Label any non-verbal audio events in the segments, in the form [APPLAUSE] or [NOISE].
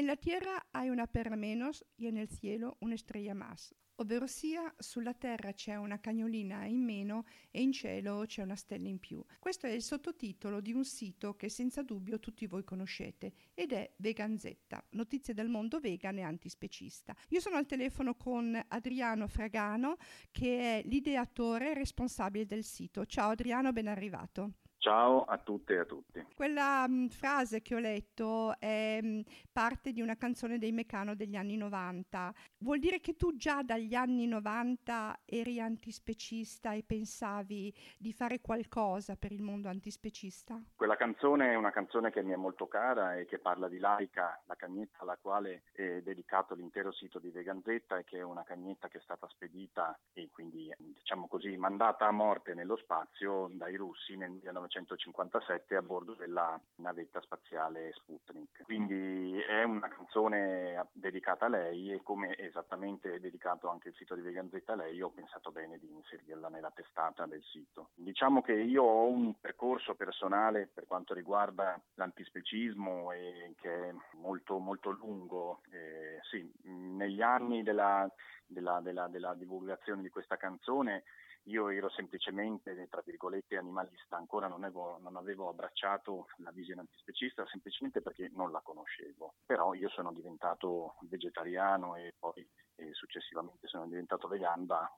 En la tierra hay una perla menos y en el cielo una estrella más. Ovvero sia, sulla terra c'è una cagnolina in meno e in cielo c'è una stella in più. Questo è il sottotitolo di un sito che senza dubbio tutti voi conoscete ed è Veganzetta, notizie del mondo vegan e antispecista. Io sono al telefono con Adriano Fragano che è l'ideatore responsabile del sito. Ciao Adriano, ben arrivato. Ciao a tutte e a tutti. Quella mh, frase che ho letto è mh, parte di una canzone dei Mecano degli anni 90. Vuol dire che tu già dagli anni 90 eri antispecista e pensavi di fare qualcosa per il mondo antispecista? Quella canzone è una canzone che mi è molto cara e che parla di Laika, la cagnetta alla quale è dedicato l'intero sito di Veganzetta e che è una cagnetta che è stata spedita e quindi diciamo così mandata a morte nello spazio dai russi nel 19 1957 a bordo della navetta spaziale Sputnik. Quindi è una canzone dedicata a lei e come esattamente è dedicato anche il sito di Veganzetta a lei, ho pensato bene di inserirla nella testata del sito. Diciamo che io ho un percorso personale per quanto riguarda l'antispecismo e che è molto, molto lungo. Eh, sì, negli anni della, della, della, della divulgazione di questa canzone io ero semplicemente, tra virgolette, animalista, ancora non avevo, non avevo, abbracciato la visione antispecista semplicemente perché non la conoscevo. Però io sono diventato vegetariano e poi e successivamente sono diventato vegano da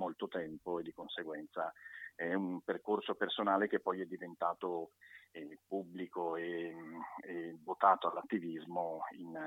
molto tempo e di conseguenza è un percorso personale che poi è diventato eh, pubblico e, e, votato all'attivismo in,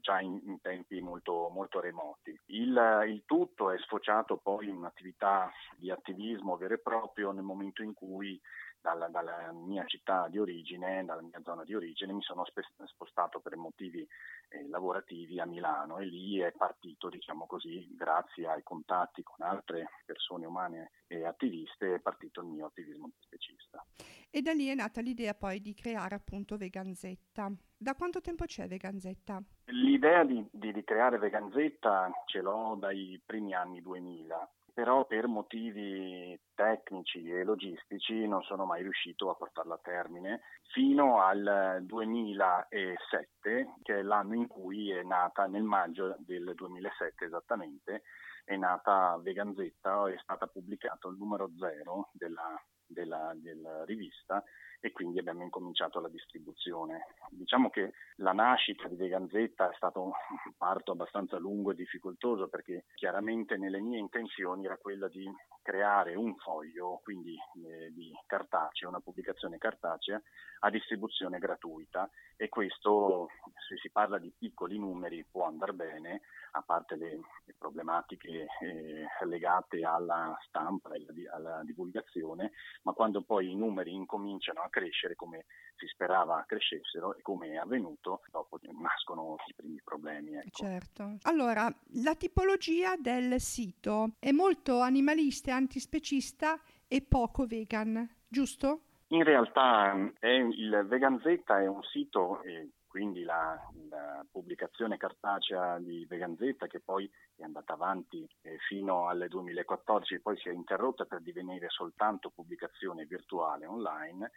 già in, in, tempi molto, molto remoti. Il, il, tutto è sfociato poi in un'attività di attivismo vero e proprio nel momento in cui dalla, dalla, mia città di origine, dalla mia zona di origine, mi sono spostato per motivi eh, lavorativi a Milano e lì è partito, diciamo così, grazie ai contatti con altre persone umane e attiviste, è partito il mio attivismo specista. E da lì è nata l'idea poi di creare appunto Veganzetta. Da quanto tempo c'è Veganzetta? L'idea di, di, di creare Veganzetta ce l'ho dai primi anni 2000 però per motivi tecnici e logistici non sono mai riuscito a portarla a termine fino al 2007, che è l'anno in cui è nata, nel maggio del 2007 esattamente, è nata Veganzetta, è stata pubblicato il numero zero della, della, della rivista e quindi abbiamo incominciato la distribuzione. Diciamo che la nascita di Veganzetta è stato un parto abbastanza lungo e difficoltoso perché chiaramente nelle mie intenzioni era quella di creare un foglio, quindi eh, di cartaceo, una pubblicazione cartacea a distribuzione gratuita e questo se si parla di piccoli numeri può andare bene, a parte le, le problematiche eh, legate alla stampa e alla, alla divulgazione, ma quando poi i numeri incominciano a crescere come si sperava crescessero e come è avvenuto, dopo nascono i primi problemi. Ecco. Certo. Allora, la tipologia del sito è molto animalista e antispecista e poco vegan, giusto? In realtà è, il Veganzetta è un sito eh, quindi la, la, pubblicazione cartacea di Veganzetta che poi è andata avanti eh, fino al 2014 e poi si è interrotta per divenire soltanto pubblicazione virtuale online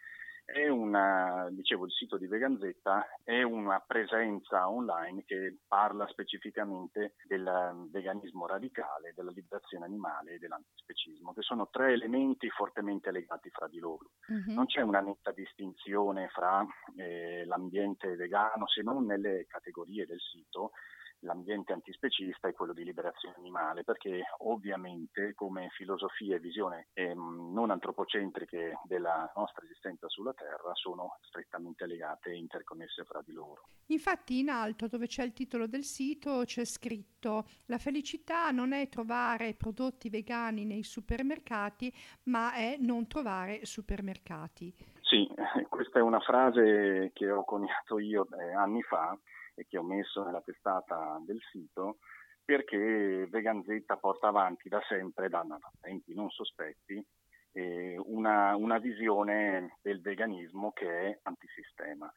una, dicevo, il sito di Veganzetta è una presenza online che parla specificamente del veganismo radicale, della liberazione animale e dell'antispecismo, che sono tre elementi fortemente legati fra di loro. Uh-huh. Non c'è una netta distinzione fra eh, l'ambiente vegano, se non nelle categorie del sito, l'ambiente antispecista e quello di liberazione animale, perché ovviamente come filosofia e visione ehm, non antropocentriche della nostra esistenza sulla Terra sono strettamente legate e interconnesse fra di loro. Infatti in alto dove c'è il titolo del sito c'è scritto la felicità non è trovare prodotti vegani nei supermercati, ma è non trovare supermercati. Sì, [LAUGHS] questa è una frase che ho coniato io eh, anni fa e che ho messo nella testata del sito perché Veganzetta porta avanti da sempre, da, da tempi non sospetti, eh, una, una visione del veganismo che è antisistema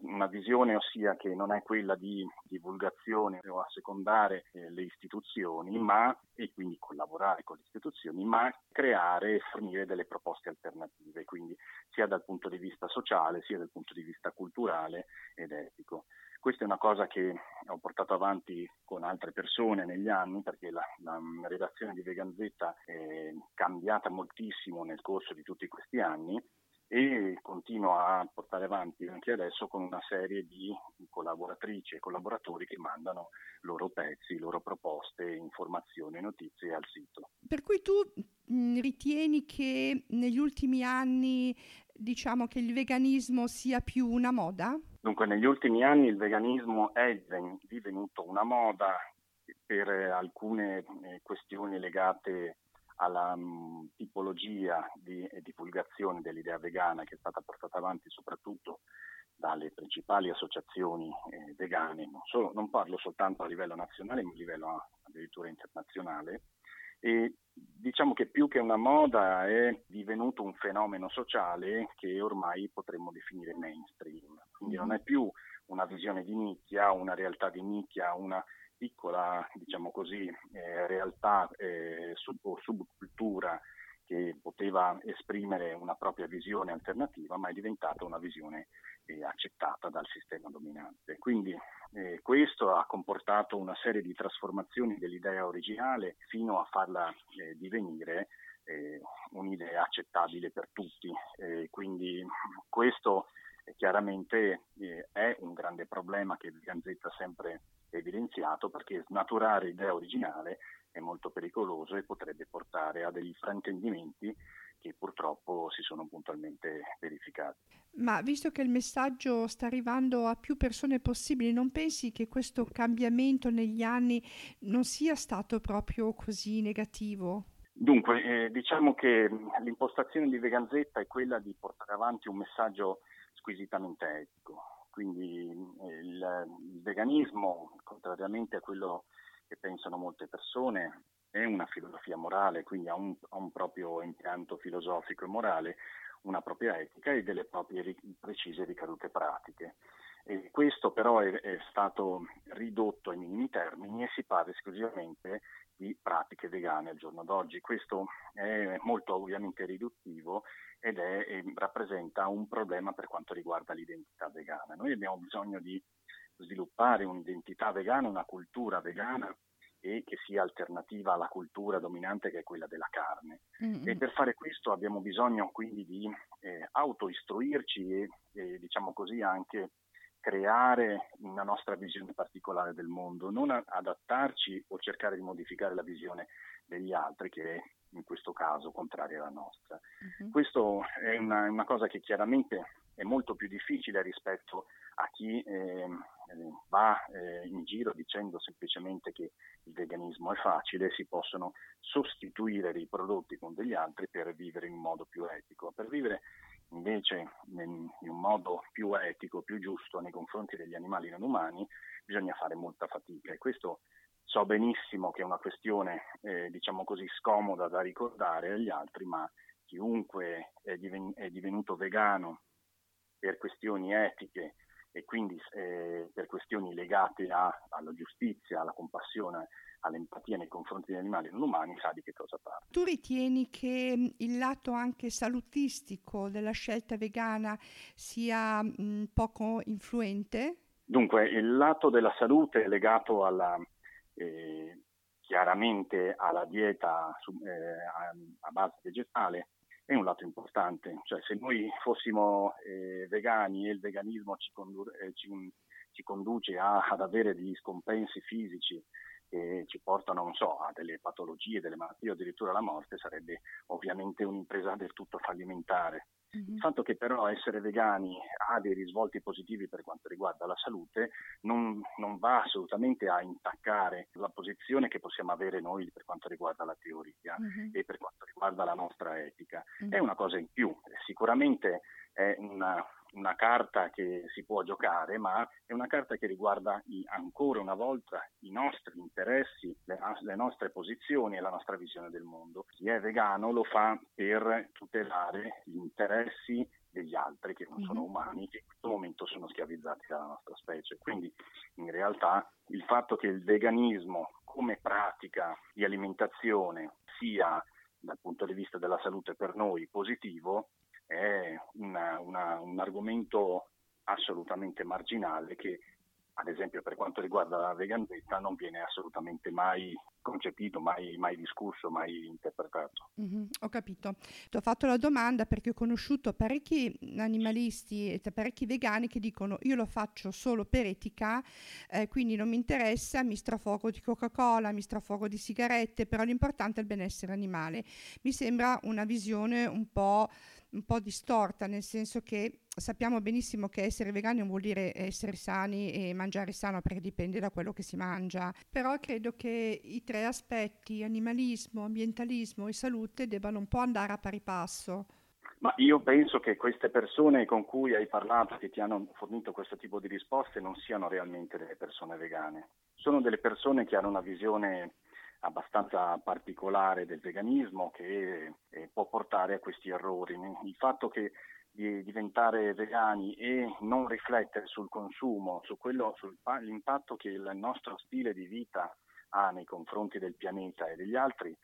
una visione ossia che non è quella di divulgazione o assecondare eh, le istituzioni ma, e quindi collaborare con le istituzioni, ma creare e fornire delle proposte alternative, quindi sia dal punto di vista sociale sia dal punto di vista culturale ed etico. Questa è una cosa che ho portato avanti con altre persone negli anni perché la, la redazione di Veganzetta è cambiata moltissimo nel corso di tutti questi anni e continuo a portare avanti anche adesso con una serie di collaboratrici e collaboratori che mandano loro pezzi, loro proposte, informazioni e notizie al sito. Per cui tu ritieni che negli ultimi anni diciamo che il veganismo sia più una moda? Dunque, negli ultimi anni il veganismo è divenuto una moda per alcune eh, questioni legate alla um, tipologia di divulgazione dell'idea vegana che è stata portata avanti soprattutto dalle principali associazioni eh, vegane, non, solo, non, parlo soltanto a livello nazionale ma a livello addirittura internazionale. E diciamo che più che una moda è divenuto un fenomeno sociale che ormai potremmo definire mainstream, quindi non è più una visione di nicchia, una realtà di nicchia, una piccola, diciamo così, eh, realtà eh, sub, o subcultura che poteva esprimere una propria visione alternativa, ma è diventata una visione eh, accettata dal sistema dominante. Quindi eh, questo ha comportato una serie di trasformazioni dell'idea originale fino a farla eh, divenire eh, un'idea accettabile per tutti. quindi questo chiaramente è un grande problema che Ganzetta ha sempre evidenziato perché snaturare l'idea originale è molto pericoloso e potrebbe portare a degli fraintendimenti che purtroppo si sono puntualmente verificati. Ma visto che il messaggio sta arrivando a più persone possibili, non pensi che questo cambiamento negli anni non sia stato proprio così negativo? Dunque, eh, diciamo che l'impostazione di Veganzetta è quella di portare avanti un messaggio squisitamente etico quindi eh, il, il veganismo, contrariamente a quello che pensano molte persone, è una filosofia morale, quindi ha un, ha un, proprio impianto filosofico e morale, una propria etica e delle proprie ri, precise ricadute pratiche. E questo però è, è, stato ridotto ai minimi termini e si parla esclusivamente di pratiche vegane al giorno d'oggi. Questo è molto ovviamente riduttivo ed è, e rappresenta un problema per quanto riguarda l'identità vegana. Noi abbiamo bisogno di sviluppare un'identità vegana, una cultura vegana e che sia alternativa alla cultura dominante che è quella della carne. Mm-hmm. E per fare questo abbiamo bisogno quindi di eh, autoistruirci e, e diciamo così anche creare una nostra visione particolare del mondo, non adattarci o cercare di modificare la visione degli altri che è in questo caso contraria alla nostra. Uh-huh. Questo è una, una, cosa che chiaramente è molto più difficile rispetto a chi eh, va eh, in giro dicendo semplicemente che il veganismo è facile si possono sostituire dei prodotti con degli altri per vivere in modo più etico. Per vivere invece in un modo più etico, più giusto nei confronti degli animali non umani, bisogna fare molta fatica e questo so benissimo che è una questione, eh, diciamo così, scomoda da ricordare agli altri, ma chiunque è, diven- è divenuto vegano per questioni etiche e quindi eh, per questioni legate a, alla giustizia, alla compassione, all'empatia nei confronti degli animali non umani sa di che cosa parla. Tu ritieni che il lato anche salutistico della scelta vegana sia mh, poco influente? Dunque, il lato della salute è legato alla, eh, chiaramente alla dieta su, eh, a, a, base vegetale è un lato importante, cioè se noi fossimo eh, vegani e il veganismo ci, condu- eh, ci, ci conduce a, ad avere degli scompensi fisici che ci portano, non so, a delle patologie, delle malattie o addirittura alla morte, sarebbe ovviamente un'impresa del tutto fallimentare. Il fatto che però essere vegani ha dei risvolti positivi per quanto riguarda la salute non, non, va assolutamente a intaccare la posizione che possiamo avere noi per quanto riguarda la teoria mm-hmm. e per quanto riguarda la nostra etica. Mm-hmm. È una cosa in più, sicuramente è una, una carta che si può giocare, ma è una carta che riguarda i, ancora una volta i nostri interessi, le, le, nostre posizioni e la nostra visione del mondo. Chi è vegano lo fa per tutelare gli interessi degli altri che non sono mhm. umani, che in questo momento sono schiavizzati dalla nostra specie. Quindi in realtà il fatto che il veganismo come pratica di alimentazione sia dal punto di vista della salute per noi positivo è una, una, un argomento assolutamente marginale che ad esempio per quanto riguarda la veganzetta, non viene assolutamente mai concepito, mai, mai discusso, mai interpretato. Mm-hmm, ho capito. Ti ho fatto la domanda perché ho conosciuto parecchi animalisti e parecchi vegani che dicono io lo faccio solo per etica, eh, quindi non mi interessa, mi strafogo di Coca-Cola, mi strafogo di sigarette, però l'importante è il benessere animale. Mi sembra una visione un po' un po' distorta, nel senso che sappiamo benissimo che essere vegani non vuol dire essere sani e mangiare sano perché dipende da quello che si mangia, però credo che i tre aspetti, animalismo, ambientalismo e salute, debbano un po' andare a pari passo. Ma io penso che queste persone con cui hai parlato, che ti hanno fornito questo tipo di risposte, non siano realmente delle persone vegane. Sono delle persone che hanno una visione abbastanza particolare del veganismo che eh, può portare a questi errori. Il fatto che di diventare vegani e non riflettere sul consumo, su quello, sull'impatto che il nostro stile di vita ha nei confronti del pianeta e degli altri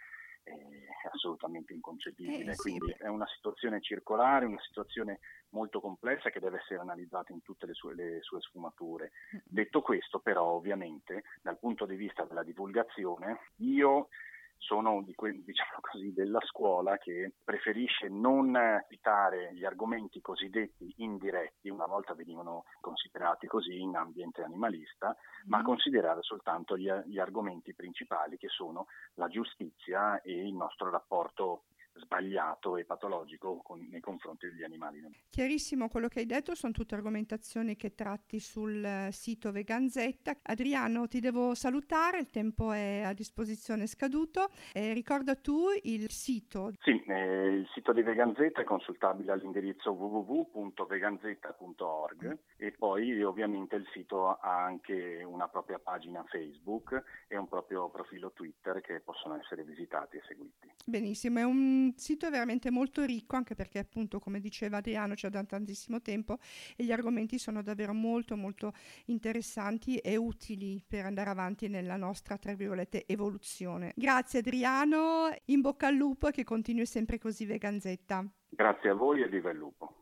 è assolutamente inconcepibile. Eh, Quindi è una situazione circolare, una situazione molto complessa che deve essere analizzata in tutte le sue, le sue sfumature. Detto questo, però, ovviamente, dal punto di vista della divulgazione, io sono di que- [LAUGHS] diciamo così, della scuola che preferisce non citare gli argomenti cosiddetti indiretti, una volta venivano considerati così in ambiente animalista, mm. ma considerare soltanto gli, gli argomenti principali che sono la giustizia e il nostro rapporto sbagliato e patologico con, nei confronti degli animali. Chiarissimo quello che hai detto, sono tutte argomentazioni che tratti sul eh, sito Veganzetta. Adriano, ti devo salutare, il tempo è a disposizione scaduto. Eh, ricorda tu il sito. Sì, eh, il sito di Veganzetta è consultabile all'indirizzo www.veganzetta.org mm. e poi ovviamente il sito ha anche una propria pagina Facebook e un proprio profilo Twitter che possono essere visitati e seguiti. Benissimo, è un sito è veramente molto ricco anche perché appunto come diceva Adriano c'è da tantissimo tempo e gli argomenti sono davvero molto molto interessanti e utili per andare avanti nella nostra tra virgolette evoluzione. Grazie Adriano, in bocca al lupo e che continui sempre così veganzetta. Grazie a voi e viva il lupo.